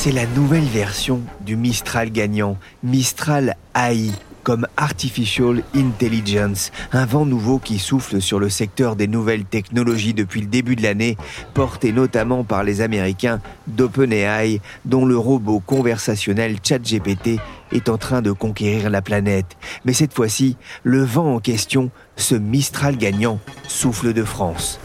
C'est la nouvelle version du Mistral gagnant, Mistral AI comme Artificial Intelligence, un vent nouveau qui souffle sur le secteur des nouvelles technologies depuis le début de l'année, porté notamment par les Américains d'OpenAI, dont le robot conversationnel ChatGPT est en train de conquérir la planète. Mais cette fois-ci, le vent en question, ce Mistral gagnant, souffle de France.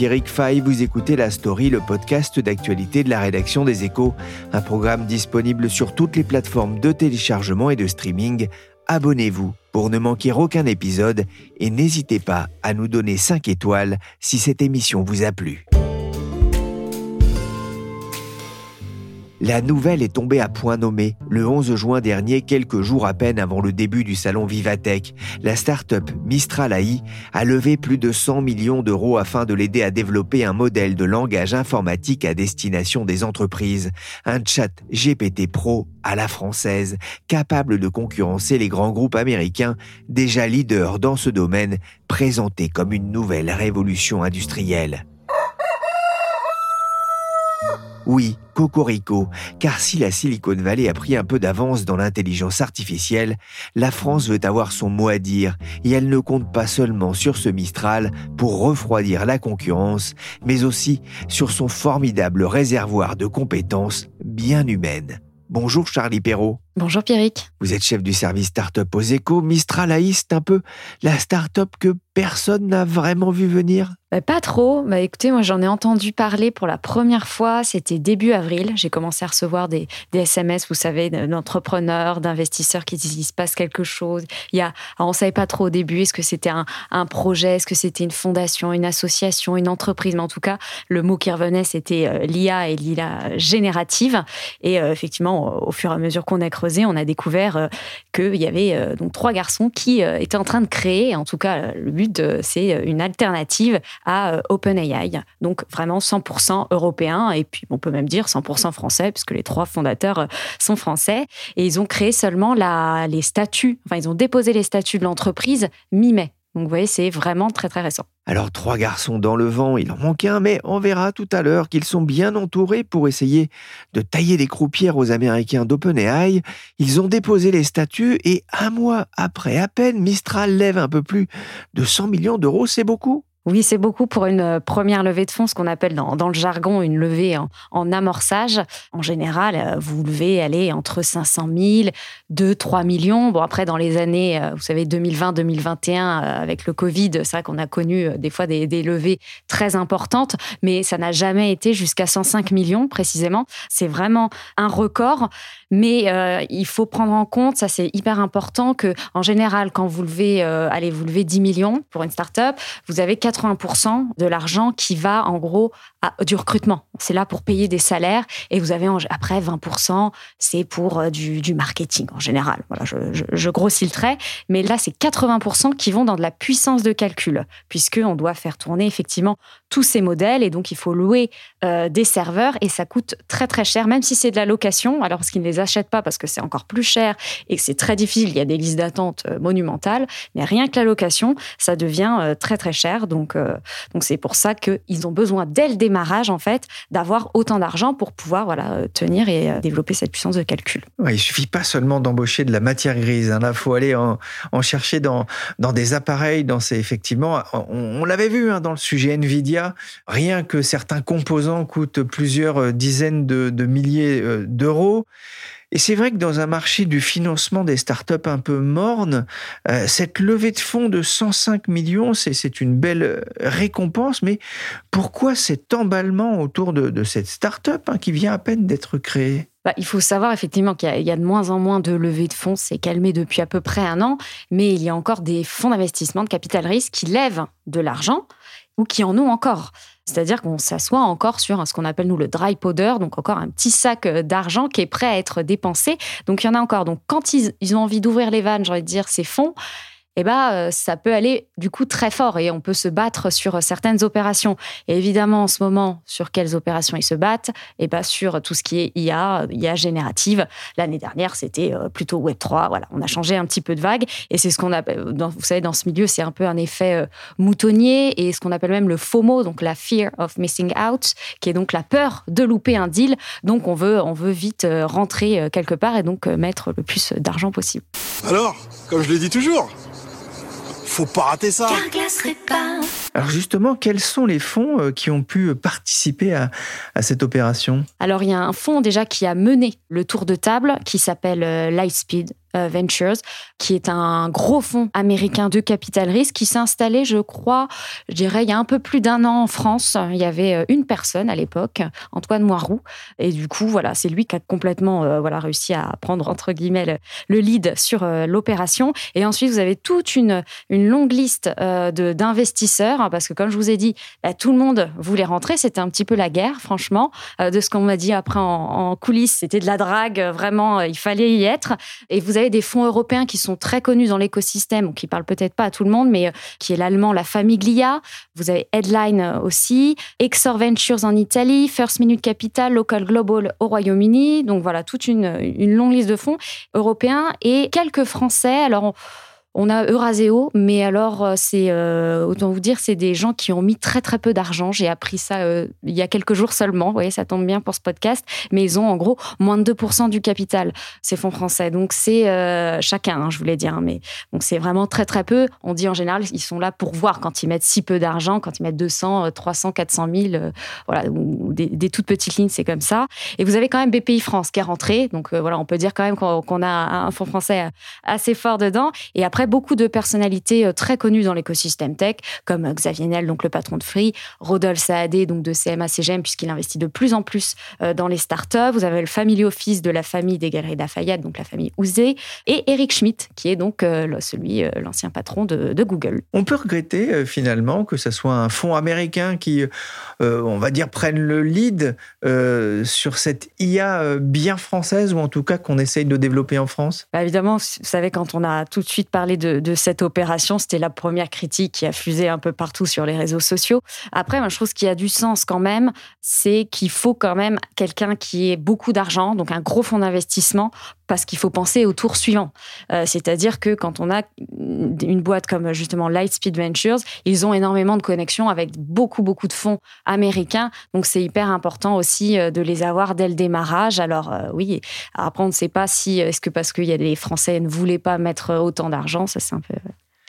Pierrick Fay, vous écoutez La Story, le podcast d'actualité de la rédaction des Échos, un programme disponible sur toutes les plateformes de téléchargement et de streaming. Abonnez-vous pour ne manquer aucun épisode et n'hésitez pas à nous donner 5 étoiles si cette émission vous a plu. La nouvelle est tombée à point nommé le 11 juin dernier, quelques jours à peine avant le début du salon Vivatech. La start-up Mistral AI a levé plus de 100 millions d'euros afin de l'aider à développer un modèle de langage informatique à destination des entreprises. Un chat GPT Pro à la française, capable de concurrencer les grands groupes américains déjà leaders dans ce domaine, présenté comme une nouvelle révolution industrielle. Oui, Cocorico, car si la Silicon Valley a pris un peu d'avance dans l'intelligence artificielle, la France veut avoir son mot à dire et elle ne compte pas seulement sur ce Mistral pour refroidir la concurrence, mais aussi sur son formidable réservoir de compétences bien humaines. Bonjour Charlie Perrault. Bonjour Pierrick. Vous êtes chef du service Startup aux échos. Mistral un peu la start-up que personne n'a vraiment vu venir bah, Pas trop. Bah, écoutez, moi j'en ai entendu parler pour la première fois. C'était début avril. J'ai commencé à recevoir des, SMS, vous savez, d'entrepreneurs, d'investisseurs qui disent qu'il se passe quelque chose. Il y a, on ne savait pas trop au début, est-ce que c'était un, projet, est-ce que c'était une fondation, une association, une entreprise. Mais en tout cas, le mot qui revenait, c'était euh, l'IA et l'IA générative. Et euh, effectivement, au fur et à mesure qu'on a creusé, on a découvert euh, qu'il y avait donc trois garçons qui étaient en train de créer, en tout cas le but c'est une alternative à OpenAI, donc vraiment 100% européen et puis on peut même dire 100% français puisque les trois fondateurs sont français et ils ont créé seulement la, les statuts, enfin ils ont déposé les statuts de l'entreprise mi-mai. Donc vous voyez, c'est vraiment très très récent. Alors trois garçons dans le vent, il en manque un, mais on verra tout à l'heure qu'ils sont bien entourés pour essayer de tailler des croupières aux Américains d'OpenAI. Ils ont déposé les statuts et un mois après à peine, Mistral lève un peu plus de 100 millions d'euros, c'est beaucoup oui, c'est beaucoup pour une euh, première levée de fonds, ce qu'on appelle dans, le jargon une levée en, amorçage. En général, euh, vous levez aller entre 500 000, 2, 3 millions. Bon, après, dans les années, euh, vous savez, 2020, 2021, avec le Covid, c'est vrai qu'on a connu des fois des, levées très importantes, mais ça n'a jamais été jusqu'à 105 millions précisément. C'est vraiment un record. Mais il faut prendre en compte, ça c'est hyper important, que en général, quand vous levez, allez, vous levez 10 millions pour une start-up, vous avez 80% de l'argent qui va en gros du recrutement. C'est là pour payer des salaires et vous avez après 20%, c'est pour euh, du, marketing en général. Voilà, je, grossis le trait, mais là c'est 80% qui vont dans de la puissance de calcul, puisqu'on doit faire tourner effectivement tous ces modèles et donc il faut louer euh, des serveurs et ça coûte très très cher, même si c'est de la location. Alors parce qu'ils ne les achètent pas parce que c'est encore plus cher et que c'est très difficile, il y a des listes d'attente euh, monumentales, mais rien que la location, ça devient très très cher. Donc donc c'est pour ça qu'ils ont besoin dès le démarrage en fait d'avoir autant d'argent pour pouvoir voilà tenir et développer cette puissance de calcul. Ouais, il suffit pas seulement d'embaucher de la matière grise, hein. là faut aller en, chercher dans dans des appareils, dans ces effectivement, on, l'avait vu hein, dans le sujet Nvidia, rien que certains composants coûtent plusieurs dizaines de, de milliers d'euros. Et c'est vrai que dans un marché du financement des startups un peu morne, euh, cette levée de fonds de 105 millions, c'est une belle récompense. Mais pourquoi cet emballement autour de, cette startup hein, qui vient à peine d'être créée? Bah, il faut savoir effectivement qu'il y, a de moins en moins de levées de fonds, c'est calmé depuis à peu près un an, mais il y a encore des fonds d'investissement de capital risque qui lèvent de l'argent ou qui en ont encore. C'est-à-dire qu'on s'assoit encore sur ce qu'on appelle nous le dry powder, donc encore un petit sac euh, d'argent qui est prêt à être dépensé. Donc il y en a encore. Donc quand ils, ont envie d'ouvrir les vannes, j'ai envie de dire, ces fonds, eh ben, euh, ça peut aller du coup très fort et on peut se battre sur certaines opérations. Et évidemment, en ce moment, sur quelles opérations ils se battent? Eh ben, sur tout ce qui est IA, IA générative. L'année dernière, c'était euh, plutôt Web 3. Voilà, on a changé un petit peu de vague et c'est ce qu'on appelle, vous savez, dans ce milieu, c'est un peu un effet euh, moutonnier et ce qu'on appelle même le FOMO, donc la fear of missing out, qui est donc la peur de louper un deal. Donc, on veut, on veut vite rentrer quelque part et donc mettre le plus d'argent possible. Alors, comme je l'ai dit toujours faut pas rater ça. Alors justement, quels sont les fonds euh, qui ont pu participer à, à cette opération? Alors il y a un fonds déjà qui a mené le tour de table qui s'appelle euh, Lightspeed euh, Ventures, qui est un gros fonds américain de capital risque qui s'est installé, je crois, je dirais, il y a un peu plus d'un an en France. Il y avait euh, une personne à l'époque, Antoine Moiroux. Et du coup, voilà, c'est lui qui a complètement euh, voilà, réussi à prendre, entre guillemets, le, lead sur l'opération. Et ensuite, vous avez toute une, longue liste d'investisseurs, hein, parce que comme je vous ai dit, bah, tout le monde voulait rentrer. C'était un petit peu la guerre, franchement. de ce qu'on m'a dit après en, en coulisses, c'était de la drague, vraiment, il fallait y être. Et vous des fonds européens qui sont très connus dans l'écosystème, qui parlent peut-être pas à tout le monde, mais euh, qui est l'allemand La Famiglia. Vous avez Headline euh, aussi, Exor Ventures en Italie, First Minute Capital, Local Global au Royaume-Uni. Donc voilà, toute une, une longue liste de fonds européens et quelques Français. Alors, on a Euraseo, mais alors euh, c'est euh, autant vous dire, c'est des gens qui ont mis très très peu d'argent. J'ai appris ça euh, il y a quelques jours seulement. Vous voyez, ça tombe bien pour ce podcast, mais ils ont en gros moins de 2% du capital ces fonds français. Donc c'est chacun, hein, je voulais dire, hein, mais donc c'est vraiment très très peu. On dit en général, ils sont là pour voir quand ils mettent si peu d'argent, quand ils mettent 200, 300, 400 000, voilà, ou des, toutes petites lignes, c'est comme ça. Et vous avez quand même BPI France qui est rentré, donc voilà, on peut dire quand même qu'on a un fonds français assez fort dedans. Et après beaucoup de personnalités euh, très connues dans l'écosystème tech, comme euh, Xavier Nel, donc le patron de Free, Rodolphe Saadé, donc de CMA CGM, puisqu'il investit de plus en plus euh, dans les startups. Vous avez le family office de la famille des Galeries Lafayette, donc la famille Ouzé, et Eric Schmidt, qui est donc celui, l'ancien patron de, Google. On peut regretter finalement que ce soit un fonds américain qui, on va dire, prenne le lead sur cette IA bien française, ou en tout cas qu'on essaye de développer en France? Bah, Évidemment, vous savez, quand on a tout de suite parlé de, cette opération. C'était la première critique qui a fusé un peu partout sur les réseaux sociaux. Après, moi, je trouve ce qui a du sens quand même, c'est qu'il faut quand même quelqu'un qui ait beaucoup d'argent, donc un gros fonds d'investissement, parce qu'il faut penser au tour suivant. Euh, c'est-à-dire que quand on a une boîte comme justement Lightspeed Ventures, ils ont énormément de connexions avec beaucoup, beaucoup de fonds américains. Donc, c'est hyper important aussi euh, de les avoir dès le démarrage. Alors, euh, oui, après, on ne sait pas si, est-ce que parce a des Français ne voulaient pas mettre autant d'argent, ça c'est un peu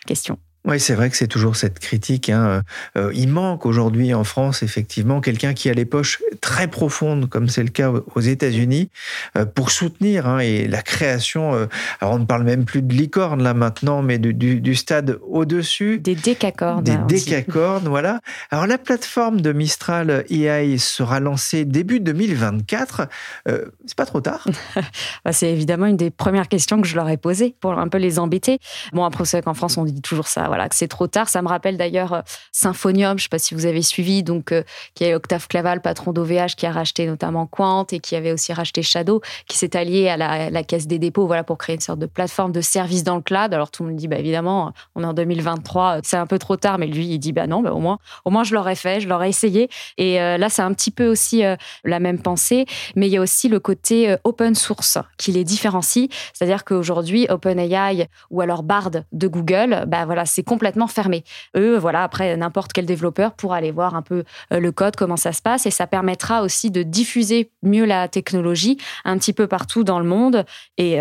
question. Oui, c'est vrai que c'est toujours cette critique. Hein. Euh, il manque aujourd'hui en France, effectivement, quelqu'un qui a les poches très profondes, comme c'est le cas aux États-Unis, euh, pour soutenir hein, et la création. Euh, alors, on ne parle même plus de licorne là maintenant, mais du, stade au-dessus. Des décacornes. Des décacornes, voilà. Alors, la plateforme de Mistral AI sera lancée début 2024. c'est pas trop tard bah, C'est évidemment une des premières questions que je leur ai posées pour un peu les embêter. Bon, après, c'est qu'en France, on dit toujours ça voilà, que c'est trop tard. Ça me rappelle d'ailleurs euh, Symphonium, je ne sais pas si vous avez suivi, donc euh, qui est Octave Claval, patron d'OVH, qui a racheté notamment Quant et qui avait aussi racheté Shadow, qui s'est allié à la, Caisse des dépôts, voilà, pour créer une sorte de plateforme de service dans le cloud. Alors tout le monde dit, bah évidemment, on est en 2023, c'est un peu trop tard, mais lui, il dit, bah non, bah, au moins, au moins je l'aurais fait, je l'aurais essayé. Et euh, là, c'est un petit peu aussi la même pensée, mais il y a aussi le côté open source qui les différencie. C'est-à-dire qu'aujourd'hui, OpenAI ou alors Bard de Google, bah voilà, c'est complètement fermé. Eux, voilà, après, n'importe quel développeur pourra aller voir un peu le code, comment ça se passe, et ça permettra aussi de diffuser mieux la technologie un petit peu partout dans le monde. Et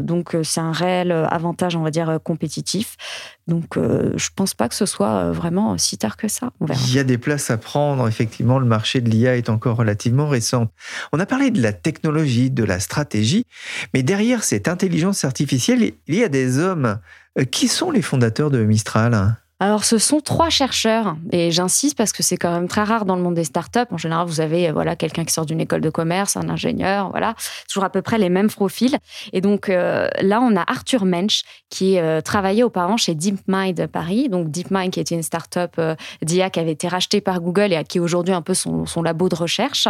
donc, c'est un réel avantage, on va dire, compétitif. Donc, euh, je ne pense pas que ce soit euh, vraiment si tard que ça. Il y a des places à prendre. Effectivement, le marché de l'IA est encore relativement récent. On a parlé de la technologie, de la stratégie, mais derrière cette intelligence artificielle, il y a des hommes. Euh, qui sont les fondateurs de Mistral? Alors, ce sont trois chercheurs, et j'insiste parce que c'est quand même très rare dans le monde des startups. En général, vous avez voilà quelqu'un qui sort d'une école de commerce, un ingénieur, voilà, toujours à peu près les mêmes profils. Et donc euh, là, on a Arthur Mensch qui euh, travaillait auparavant chez DeepMind Paris. Donc DeepMind, qui était une startup euh, d'IA qui avait été rachetée par Google et qui aujourd'hui un peu son, son, labo de recherche.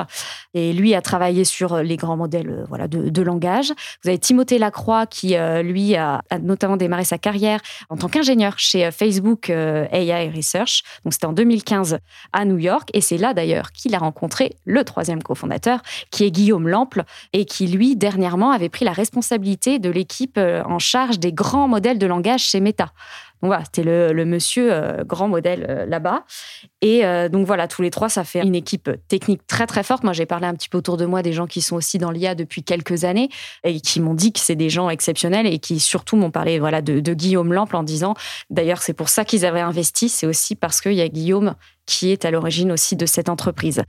Et lui a travaillé sur les grands modèles voilà de, langage. Vous avez Timothée Lacroix qui lui a, notamment démarré sa carrière en tant qu'ingénieur chez Facebook euh, AI Research. Donc c'était en 2015 à New York et c'est là d'ailleurs qu'il a rencontré le troisième cofondateur qui est Guillaume Lample et qui lui dernièrement avait pris la responsabilité de l'équipe euh, en charge des grands modèles de langage chez Meta. Donc voilà, c'était le, monsieur euh, grand modèle euh, là-bas. Et euh, donc voilà, tous les trois, ça fait une équipe technique très très forte. Moi, j'ai parlé un petit peu autour de moi des gens qui sont aussi dans l'IA depuis quelques années et qui m'ont dit que c'est des gens exceptionnels et qui surtout m'ont parlé voilà de, de Guillaume Lample en disant, d'ailleurs, c'est pour ça qu'ils avaient investi. C'est aussi parce qu'il y a Guillaume qui est à l'origine aussi de cette entreprise.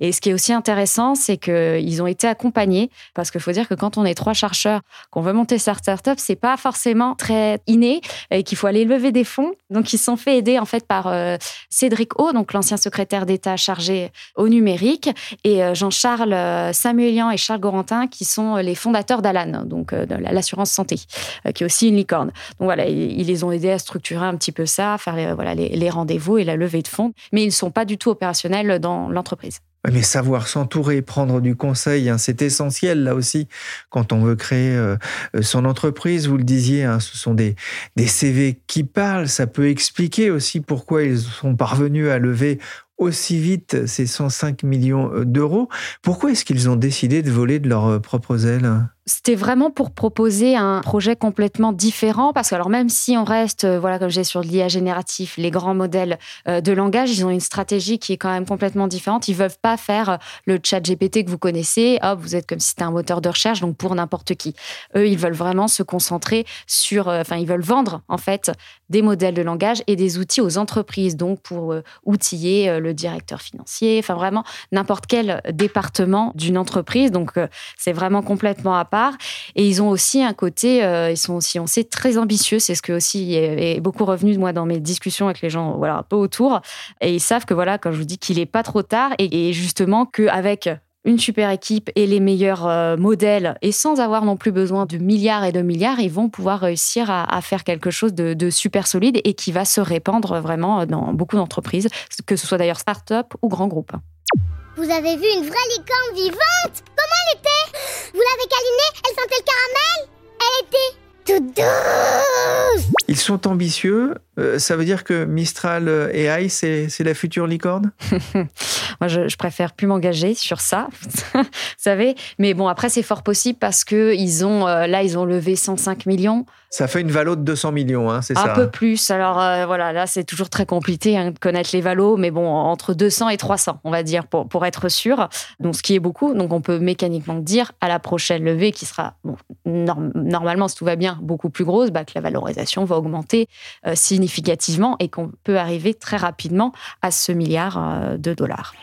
Et ce qui est aussi intéressant, c'est qu'ils ont été accompagnés, parce qu'il faut dire que quand on est trois chercheurs, qu'on veut monter sa startup, c'est pas forcément très inné et qu'il faut aller lever des fonds. Donc, ils se sont fait aider en fait par euh, Cédric O, donc l'ancien secrétaire d'État chargé au numérique, et euh, Jean-Charles euh, Samuelian et Charles Gorantin, qui sont les fondateurs d'Alan, donc de l'assurance santé, qui est aussi une licorne. Donc voilà, ils, les ont aidés à structurer un petit peu ça, faire les, voilà, les, les rendez-vous et la levée de fonds. Mais ils ne sont pas du tout opérationnels dans l'entreprise. Mais savoir s'entourer, prendre du conseil, hein, c'est essentiel là aussi quand on veut créer euh, euh, son entreprise. Vous le disiez, hein, ce sont des, des CV qui parlent. Ça peut expliquer aussi pourquoi ils sont parvenus à lever aussi vite ces 105 millions euh, d'euros. Pourquoi est-ce qu'ils ont décidé de voler de leurs propres ailes? C'était vraiment pour proposer un projet complètement différent parce que alors même si on reste euh, voilà comme j'ai sur l'IA génératif les grands modèles euh, de langage ils ont une stratégie qui est quand même complètement différente. Ils veulent pas faire euh, le chat GPT que vous connaissez. Hop vous êtes comme si c'était un moteur de recherche donc pour n'importe qui. Eux ils veulent vraiment se concentrer sur enfin ils veulent vendre en fait des modèles de langage et des outils aux entreprises donc pour outiller le directeur financier. Enfin vraiment n'importe quel département d'une entreprise. Donc c'est vraiment complètement à Et ils ont aussi un côté, euh, ils sont aussi, on sait, très ambitieux. C'est ce que aussi est, beaucoup revenu de moi dans mes discussions avec les gens, voilà, un peu autour. Et ils savent que voilà, quand je vous dis qu'il est pas trop tard et, et justement qu'avec une super équipe et les meilleurs euh, modèles, et sans avoir non plus besoin de milliards et de milliards, ils vont pouvoir réussir à, faire quelque chose de, de, super solide et qui va se répandre vraiment dans beaucoup d'entreprises, que ce soit d'ailleurs start-up ou grands groupes. Vous avez vu une vraie licorne vivante? Comment elle était? Vous l'avez câlinée? Elle sentait le caramel? Elle était toute douce! Ils sont ambitieux. Euh, ça veut dire que Mistral AI, c'est la future licorne? Moi, je, je, préfère plus m'engager sur ça, vous savez. Mais bon, après, c'est fort possible parce que ils ont, euh, là, ils ont levé 105 millions. Ça fait une valo de 200 millions, hein, c'est ça Un peu plus. Alors euh, voilà, là, c'est toujours très compliqué hein, de connaître les valos, mais bon, entre 200 et 300, on va dire, pour, pour être sûr. Donc, ce qui est beaucoup. Donc, on peut mécaniquement dire à la prochaine levée, qui sera, bon, normalement, si tout va bien, beaucoup plus grosse, bah, que la valorisation va augmenter euh, et qu'on peut arriver très rapidement à ce milliard euh, de dollars.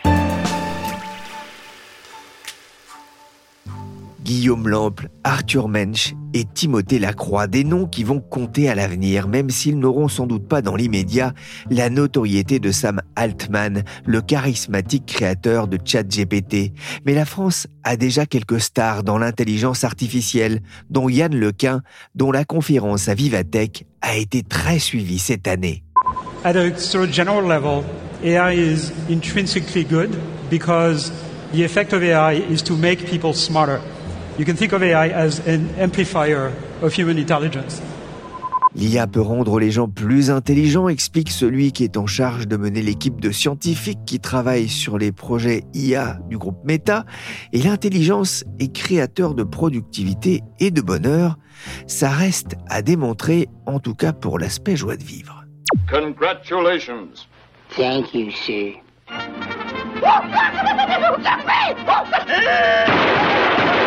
Guillaume Lample, Arthur Mensch et Timothée Lacroix, des noms qui vont compter à l'avenir, même s'ils n'auront sans doute pas dans l'immédiat la notoriété de Sam Altman, le charismatique créateur de ChatGPT. Mais la France a déjà quelques stars dans l'intelligence artificielle, dont Yann Lequin, dont la conférence à Vivatech a été très suivie cette année. At a sort of general level, AI is intrinsically good because the effect of AI is to make people. You can think of AI as an amplifier of human intelligence. L'IA peut rendre les gens plus intelligents, explique celui qui est en charge de mener l'équipe de scientifiques qui travaillent sur les projets IA du groupe Meta. Et l'intelligence est créateur de productivité et de bonheur. Ça reste à démontrer, en tout cas pour l'aspect joie de vivre. Congratulations. Thank you, sir.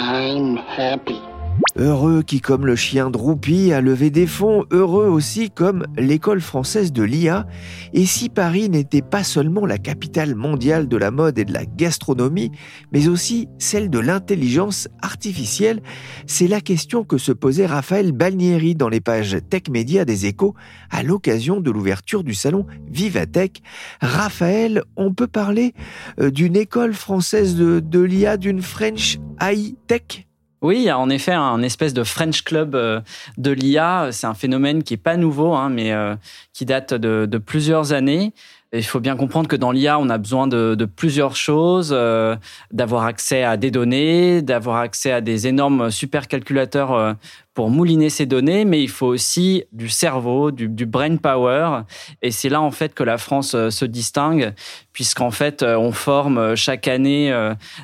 I'm happy. Heureux qui, comme le chien Droupi, a levé des fonds, heureux aussi comme l'école française de l'IA. Et si Paris n'était pas seulement la capitale mondiale de la mode et de la gastronomie, mais aussi celle de l'intelligence artificielle, c'est la question que se posait Raphaël Balnieri dans les pages Tech Média des Échos à l'occasion de l'ouverture du salon Vivatech. Raphaël, on peut parler euh, d'une école française de, l'IA, d'une French AI Tech? Oui, il y a en effet un espèce de French Club euh, de l'IA. C'est un phénomène qui est pas nouveau, hein, mais euh, qui date de, plusieurs années il faut bien comprendre que dans l'IA, on a besoin de, plusieurs choses, euh, d'avoir accès à des données, d'avoir accès à des énormes supercalculateurs pour mouliner ces données, mais il faut aussi du cerveau, du, brain power. Et c'est là en fait que la France euh, se distingue, puisqu'en fait on forme chaque année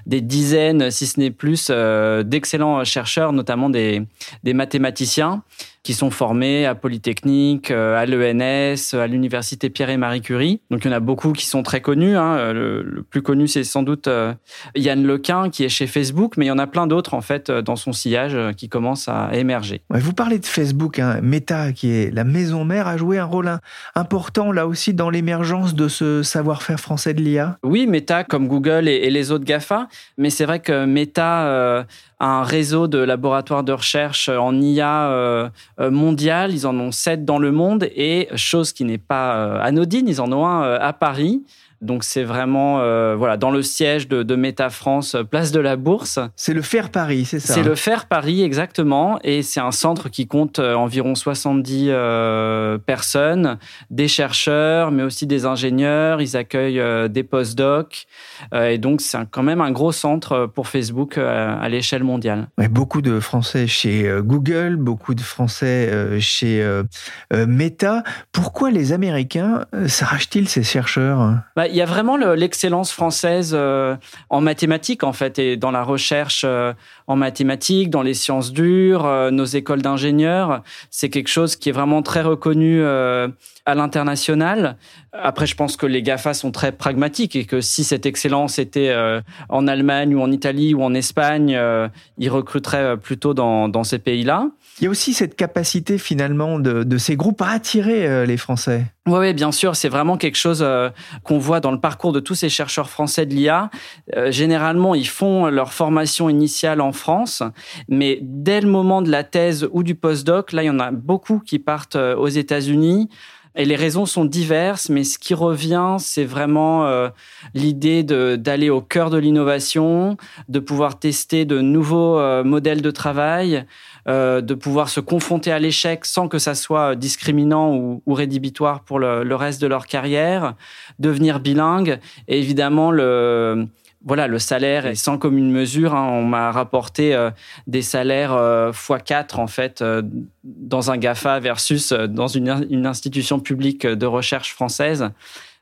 des dizaines, si ce n'est plus, d'excellents chercheurs, notamment des mathématiciens qui sont formés à Polytechnique, euh, à l'ENS, à l'Université Pierre et Marie Curie. Donc il y en a beaucoup qui sont très connus. Hein. Euh, le, plus connu, c'est sans doute euh, Yann Lequin, qui est chez Facebook, mais il y en a plein d'autres en fait dans son sillage qui commencent à émerger. vous parlez de Facebook, hein. Meta, qui est la maison mère, a joué un rôle important là aussi dans l'émergence de ce savoir-faire français de l'IA. Oui, Meta comme Google et, les autres Gafa, mais c'est vrai que Meta un réseau de laboratoires de recherche en IA euh, euh, mondial. Ils en ont sept dans le monde et, chose qui n'est pas euh, anodine, ils en ont un à Paris. Donc c'est vraiment euh, voilà dans le siège de, de Meta France, place de la Bourse. C'est le Faire Paris, c'est ça C'est le Faire Paris exactement, et c'est un centre qui compte euh, environ 70 euh, personnes, des chercheurs, mais aussi des ingénieurs. Ils accueillent euh, des postdocs, euh, et donc c'est quand même un gros centre pour Facebook euh, à l'échelle mondiale. Ouais, beaucoup de Français chez Google, beaucoup de Français chez Meta. Pourquoi les Américains s'arrachent-ils ces chercheurs? Bah, y a vraiment l'excellence française euh, en mathématiques, en fait, et dans la recherche euh, en mathématiques, dans les sciences dures, euh, nos écoles d'ingénieurs. C'est quelque chose qui est vraiment très reconnu à l'international. Après, je pense que les GAFA sont très pragmatiques et que si cette excellence était en Allemagne ou en Italie ou en Espagne, ils recruteraient plutôt dans, ces pays-là. Il y a aussi cette capacité finalement de, ces groupes à attirer les Français. Oui, ouais, bien sûr, c'est vraiment quelque chose euh, qu'on voit dans le parcours de tous ces chercheurs français de l'IA. Euh, généralement, ils font leur formation initiale en France, mais dès le moment de la thèse ou du postdoc, là, il y en a beaucoup qui partent aux États-Unis. Et les raisons sont diverses, mais ce qui revient, c'est vraiment euh, l'idée d'aller au cœur de l'innovation, de pouvoir tester de nouveaux euh, modèles de travail, euh, de pouvoir se confronter à l'échec sans que ça soit discriminant ou, ou rédhibitoire pour le, le, reste de leur carrière, devenir bilingue, et évidemment le voilà, le salaire est sans commune mesure. Hein. On m'a rapporté euh, des salaires euh, x4 en fait euh, dans un GAFA versus euh, dans une, une, institution publique de recherche française.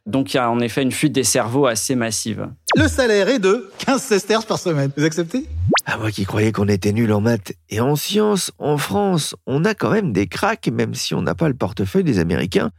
Donc il y a en effet une fuite des cerveaux assez massive. Le salaire est de 15 sesterces par semaine. Vous acceptez? Ah, moi qui croyais qu'on était nul en maths et en sciences, en France, on a quand même des cracks, même si on n'a pas le portefeuille des Américains.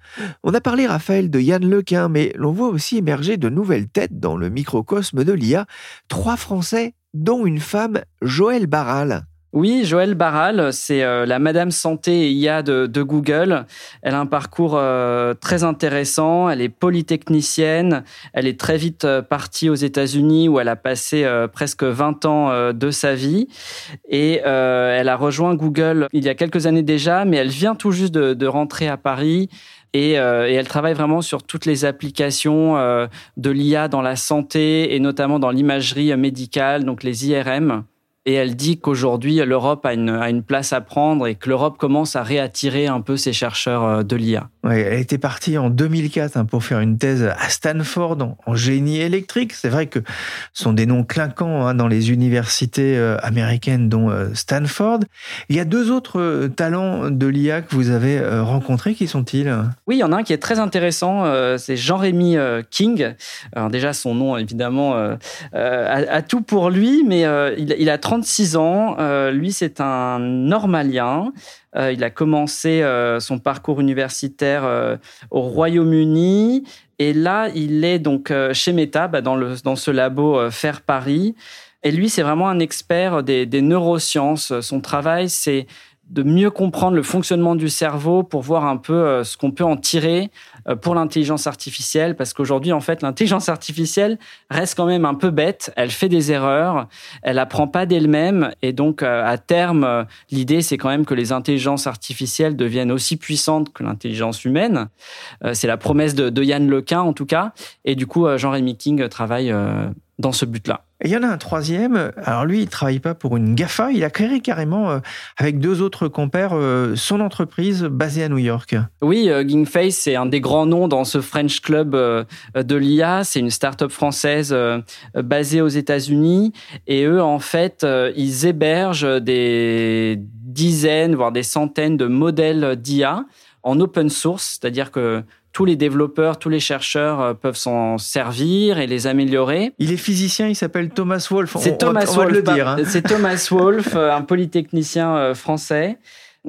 On a parlé, Raphaël, de Yann Lequin, mais l'on voit aussi émerger de nouvelles têtes dans le microcosme de l'IA. Trois Français, dont une femme, Joël Barral. Oui, Joëlle Barral, c'est euh, la Madame Santé et IA de, de, Google. Elle a un parcours euh, très intéressant. Elle est polytechnicienne. Elle est très vite euh, partie aux États-Unis où elle a passé euh, presque 20 ans euh, de sa vie. Et elle a rejoint Google il y a quelques années déjà, mais elle vient tout juste de, de rentrer à Paris. Et, euh, et, elle travaille vraiment sur toutes les applications euh, de l'IA dans la santé et notamment dans l'imagerie médicale, donc les IRM et elle dit qu'aujourd'hui l'Europe a une, a une place à prendre et que l'Europe commence à réattirer un peu ses chercheurs euh, de l'IA. Oui, elle était partie en 2004 hein, pour faire une thèse à Stanford en, en génie électrique. C'est vrai que ce sont des noms clinquants hein, dans les universités euh, américaines, dont euh, Stanford. Il y a deux autres talents de l'IA que vous avez rencontrés. Qui sont-ils? Oui, il y en a un qui est très intéressant. C'est Jean-Rémy King. Alors déjà, son nom, évidemment, a, a, tout pour lui, mais il, il a 36 ans. lui, c'est un normalien. il a commencé son parcours universitaire au Royaume-Uni. Et là, il est donc chez Meta, bah, dans, le, dans ce labo Faire Paris. Et lui, c'est vraiment un expert des neurosciences. Son travail, c'est de mieux comprendre le fonctionnement du cerveau pour voir un peu euh, ce qu'on peut en tirer euh, pour l'intelligence artificielle, parce qu'aujourd'hui, en fait, l'intelligence artificielle reste quand même un peu bête, elle fait des erreurs, elle apprend pas d'elle-même, et donc euh, à terme, l'idée, c'est quand même que les intelligences artificielles deviennent aussi puissantes que l'intelligence humaine. C'est la promesse de, Yann Lequin, en tout cas, et du coup, Jean-Rémy King travaille dans ce but-là. Et il y en a un troisième. Alors lui, il travaille pas pour une GAFA. Il a créé carrément, euh, avec deux autres compères, euh, son entreprise basée à New York. Oui, euh, Gingface, c'est un des grands noms dans ce French Club de l'IA. C'est une start-up française basée aux États-Unis. Et eux, en fait, ils hébergent des dizaines, voire des centaines de modèles d'IA en open source, c'est-à-dire que tous les développeurs, tous les chercheurs euh, peuvent s'en servir et les améliorer. Il est physicien, il s'appelle Thomas Wolf. C'est Thomas Wolf. le dire. Hein. C'est Thomas euh, un polytechnicien euh, français.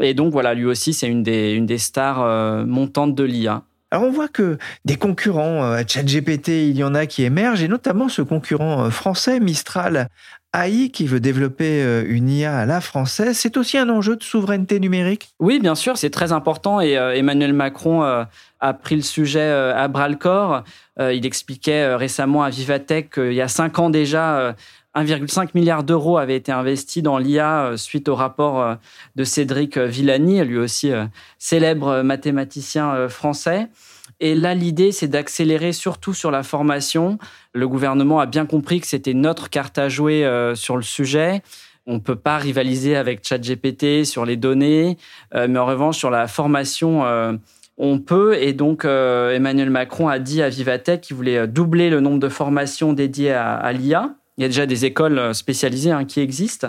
Et donc voilà, lui aussi, c'est une des, une des stars montantes de l'IA. Alors on voit que des concurrents à ChatGPT, il y en a qui émergent, et notamment ce concurrent français, Mistral AI, qui veut développer une IA à la française. C'est aussi un enjeu de souveraineté numérique? Oui, bien sûr, c'est très important. Et Emmanuel Macron a pris le sujet euh, à bras le corps. Euh, il expliquait euh, récemment à Vivatech qu'il y a cinq ans déjà, 1,5 milliard d'euros avaient été investis dans l'IA suite au rapport de Cédric Villani, lui aussi célèbre mathématicien français. Et là, l'idée, c'est d'accélérer surtout sur la formation. Le gouvernement a bien compris que c'était notre carte à jouer sur le sujet. On ne peut pas rivaliser avec ChatGPT sur les données, mais en revanche, sur la formation, on peut. Et donc, euh, Emmanuel Macron a dit à Vivatech qu'il voulait euh, doubler le nombre de formations dédiées à, l'IA. Il y a déjà des écoles euh, spécialisées hein, qui existent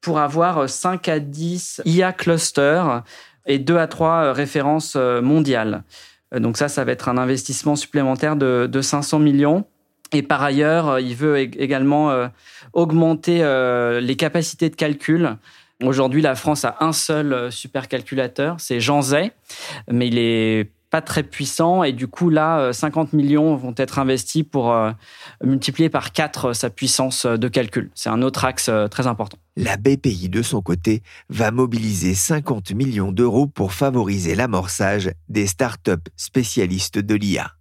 pour avoir 5 à 10 IA clusters et 2 à 3 références mondiales. Donc ça, ça va être un investissement supplémentaire de, de 500 millions. Et par ailleurs, il veut également augmenter les capacités de calcul Aujourd'hui, la France a un seul euh, supercalculateur, c'est Jean Zay, mais il est pas très puissant et du coup là 50 euh, millions vont être investis pour euh, multiplier par 4 sa puissance de calcul. C'est un autre axe très important. La BPI de son côté va mobiliser 50 millions d'euros pour favoriser l'amorçage des startups spécialistes de l'IA.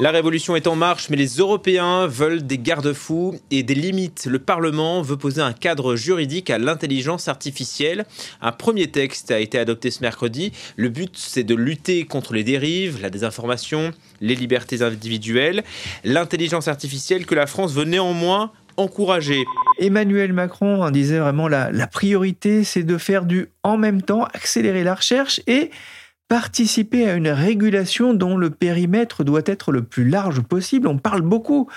La révolution est en marche, mais les Européens veulent des garde-fous et des limites. Le Parlement veut poser un cadre juridique à l'intelligence artificielle. Un premier texte a été adopté ce mercredi. Le but, c'est de lutter contre les dérives, la désinformation, les libertés individuelles. L'intelligence artificielle que la France veut néanmoins encourager. Emmanuel Macron disait vraiment la, la priorité, c'est de faire du en même temps, accélérer la recherche et participer à une régulation dont le périmètre doit être le plus large possible. On parle beaucoup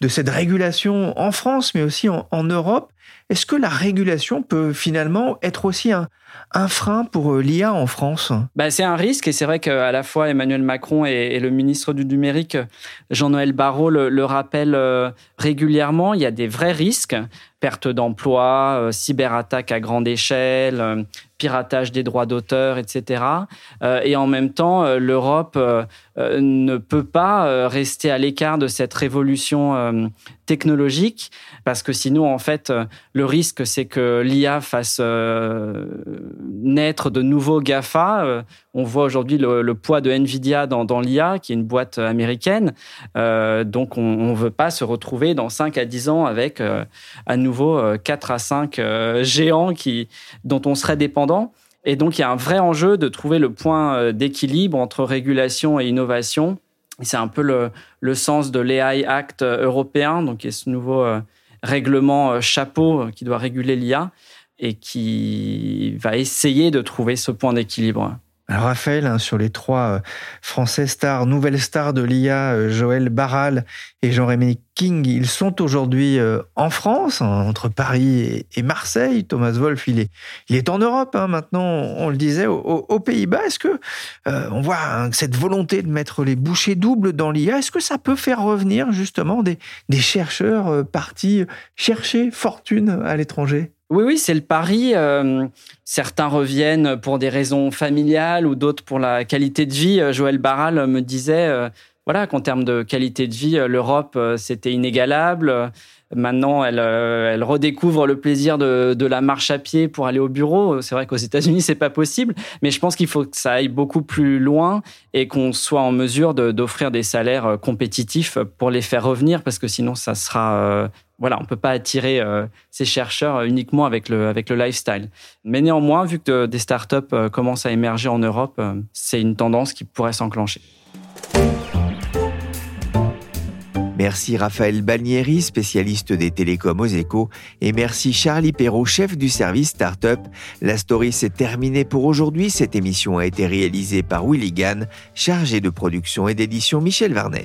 de cette régulation en France, mais aussi en, Europe. Est-ce que la régulation peut finalement être aussi un, frein pour euh, l'IA en France? Bah, C'est un risque et c'est vrai qu'à la fois Emmanuel Macron et, le ministre du numérique, Jean-Noël Barrot, le, le rappellent euh, régulièrement. Il y a des vrais risques perte d'emploi, euh, cyberattaque à grande échelle, piratage des droits d'auteur, etc. Et en même temps, l'Europe ne peut pas rester à l'écart de cette révolution technologique, parce que sinon, en fait, le risque, c'est que l'IA fasse naître de nouveaux GAFA. On voit aujourd'hui le, poids de Nvidia dans, l'IA, qui est une boîte américaine. donc, on ne veut pas se retrouver dans 5 à 10 ans avec à nouveau nouveau 4 euh, à 5 euh, géants dont on serait dépendant. Et donc, il y a un vrai enjeu de trouver le point euh, d'équilibre entre régulation et innovation. C'est un peu le, le sens de l'AI Act européen, donc qui est ce nouveau règlement chapeau qui doit réguler l'IA et qui va essayer de trouver ce point d'équilibre. Alors Raphaël, hein, sur les trois euh, Français stars, nouvelles stars de l'IA, euh, Joël Barral et Jean-Rémy King, ils sont aujourd'hui euh, en France, hein, entre Paris et, Marseille. Thomas Wolf, il est, il est en Europe hein, maintenant, on le disait, aux, Pays-Bas. Est-ce que on voit cette volonté de mettre les bouchées doubles dans l'IA Est-ce que ça peut faire revenir justement des, des chercheurs partis chercher fortune à l'étranger? Oui, oui, c'est le pari. Euh, certains reviennent pour des raisons familiales ou d'autres pour la qualité de vie. Euh, Joël Barral me disait, euh, voilà, qu'en termes de qualité de vie, l'Europe, c'était inégalable. Maintenant, elle, redécouvre le plaisir de, la marche à pied pour aller au bureau. C'est vrai qu'aux États-Unis, c'est pas possible, mais je pense qu'il faut que ça aille beaucoup plus loin et qu'on soit en mesure d'offrir des salaires compétitifs pour les faire revenir, parce que sinon, ça sera voilà, on peut pas attirer euh, ces chercheurs uniquement avec le, avec le lifestyle. Mais néanmoins, vu que des startups euh, commencent à émerger en Europe, euh, c'est une tendance qui pourrait s'enclencher. Merci Raphaël Balnieri, spécialiste des télécoms aux échos, et merci Charlie Perrault, chef du service Startup. La story s'est terminée pour aujourd'hui. Cette émission a été réalisée par Willy Gann, chargé de production et d'édition Michel Varnet.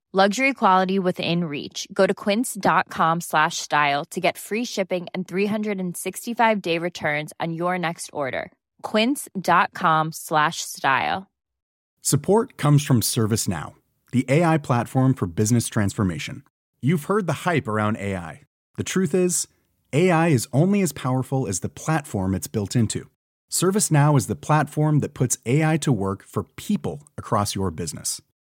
Luxury quality within reach. Go to quince.com slash style to get free shipping and 365 day returns on your next order. Quince.com slash style. Support comes from ServiceNow, the AI platform for business transformation. You've heard the hype around AI. The truth is, AI is only as powerful as the platform it's built into. ServiceNow is the platform that puts AI to work for people across your business